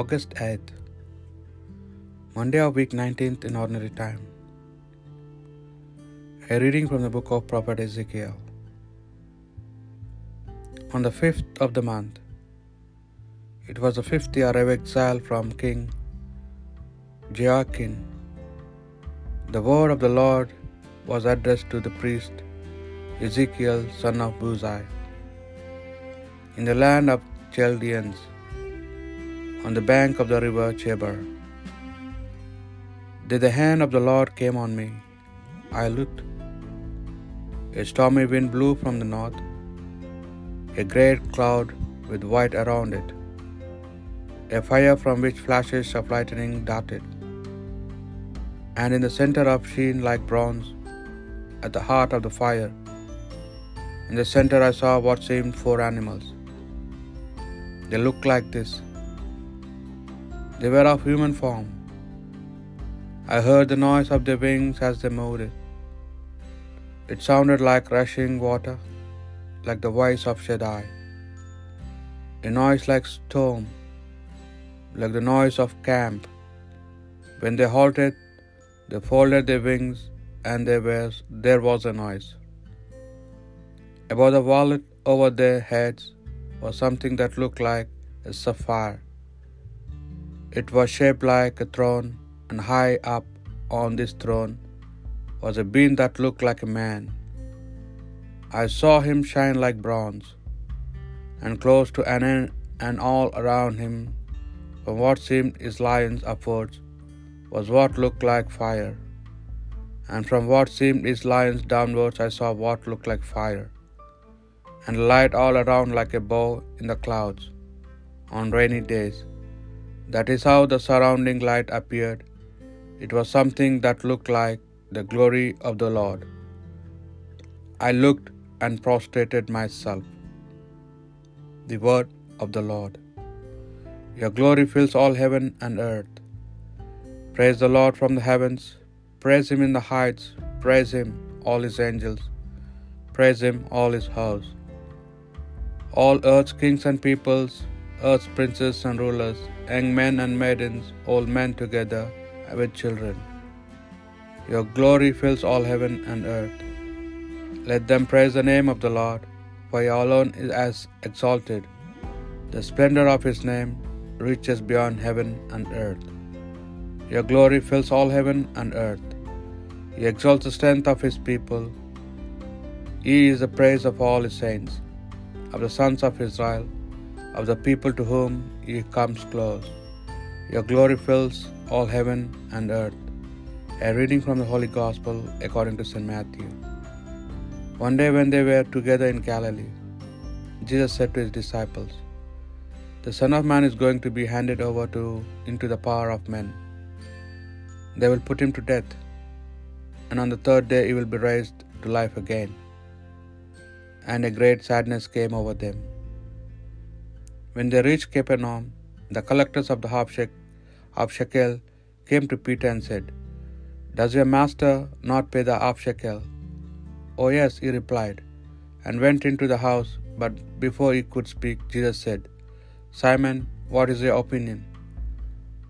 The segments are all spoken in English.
August 8th, Monday of week 19th in ordinary time. A reading from the book of Prophet Ezekiel. On the fifth of the month, it was the fifth year of exile from King Jehoiakim. The word of the Lord was addressed to the priest Ezekiel, son of Buzi, in the land of Chaldeans on the bank of the river Chebar. Then the hand of the Lord came on me. I looked. A stormy wind blew from the north, a great cloud with white around it, a fire from which flashes of lightning darted. And in the center of sheen like bronze, at the heart of the fire, in the center I saw what seemed four animals. They looked like this. They were of human form. I heard the noise of their wings as they moved. It sounded like rushing water, like the voice of Shaddai. A noise like storm, like the noise of camp. When they halted, they folded their wings, and there was, there was a noise. Above the wallet over their heads was something that looked like a sapphire. It was shaped like a throne, and high up on this throne was a being that looked like a man. I saw him shine like bronze, and close to an end and all around him, from what seemed his lions upwards, was what looked like fire. And from what seemed his lions downwards, I saw what looked like fire, and light all around like a bow in the clouds on rainy days. That is how the surrounding light appeared. It was something that looked like the glory of the Lord. I looked and prostrated myself. The word of the Lord. Your glory fills all heaven and earth. Praise the Lord from the heavens. Praise him in the heights. Praise him, all his angels. Praise him, all his house. All earth's kings and peoples, earth's princes and rulers, young men and maidens, old men together with children. Your glory fills all heaven and earth. Let them praise the name of the Lord, for he alone is as exalted. The splendor of his name reaches beyond heaven and earth. Your glory fills all heaven and earth. He exalts the strength of his people. He is the praise of all his saints, of the sons of Israel, of the people to whom he comes close. Your glory fills all heaven and earth. A reading from the Holy Gospel according to St. Matthew. One day when they were together in Galilee, Jesus said to his disciples, The Son of Man is going to be handed over to into the power of men. They will put him to death, and on the third day he will be raised to life again. And a great sadness came over them. When they reached Capernaum, the collectors of the half shekel came to Peter and said, Does your master not pay the half shekel? Oh, yes, he replied, and went into the house. But before he could speak, Jesus said, Simon, what is your opinion?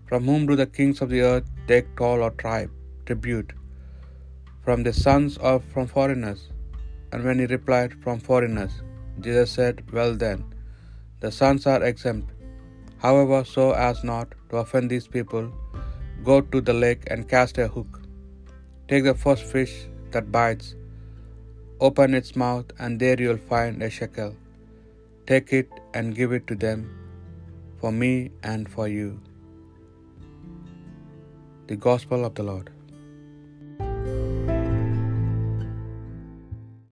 From whom do the kings of the earth take toll or tribe, tribute? From the sons or from foreigners? And when he replied, From foreigners, Jesus said, Well then, the sons are exempt. However, so as not to offend these people, go to the lake and cast a hook. Take the first fish that bites, open its mouth, and there you will find a shekel. Take it and give it to them, for me and for you. The Gospel of the Lord.